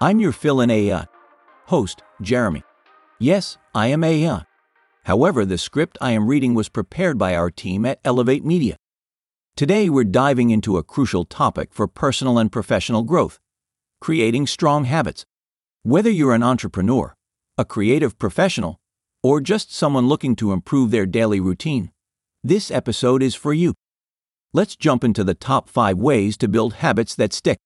I'm your fill in AI uh, host, Jeremy. Yes, I am AI. Uh. However, the script I am reading was prepared by our team at Elevate Media. Today, we're diving into a crucial topic for personal and professional growth creating strong habits. Whether you're an entrepreneur, a creative professional, or just someone looking to improve their daily routine, this episode is for you. Let's jump into the top five ways to build habits that stick.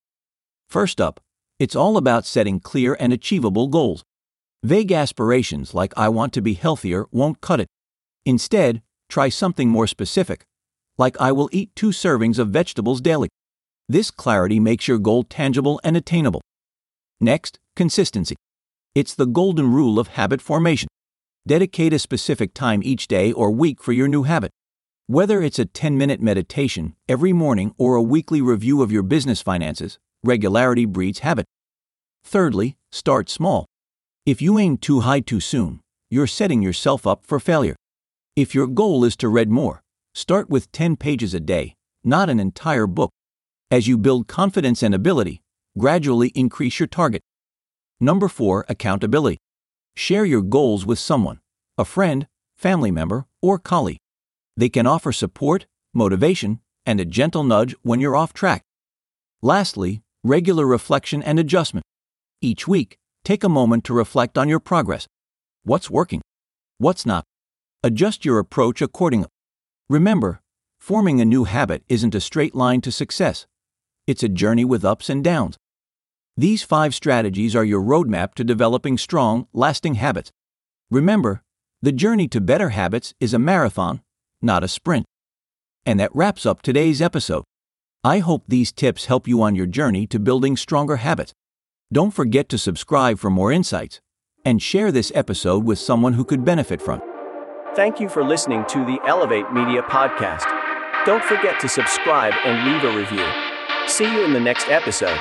First up, it's all about setting clear and achievable goals. Vague aspirations like I want to be healthier won't cut it. Instead, try something more specific, like I will eat two servings of vegetables daily. This clarity makes your goal tangible and attainable. Next, consistency. It's the golden rule of habit formation. Dedicate a specific time each day or week for your new habit. Whether it's a 10 minute meditation every morning or a weekly review of your business finances, regularity breeds habit. Thirdly, start small. If you aim too high too soon, you're setting yourself up for failure. If your goal is to read more, start with 10 pages a day, not an entire book. As you build confidence and ability, gradually increase your target. Number four, accountability. Share your goals with someone, a friend, family member, or colleague. They can offer support, motivation, and a gentle nudge when you're off track. Lastly, regular reflection and adjustment. Each week, take a moment to reflect on your progress. What's working? What's not? Adjust your approach accordingly. Remember, forming a new habit isn't a straight line to success. It's a journey with ups and downs. These five strategies are your roadmap to developing strong, lasting habits. Remember, the journey to better habits is a marathon, not a sprint. And that wraps up today's episode. I hope these tips help you on your journey to building stronger habits. Don't forget to subscribe for more insights and share this episode with someone who could benefit from it. Thank you for listening to the Elevate Media Podcast. Don't forget to subscribe and leave a review. See you in the next episode.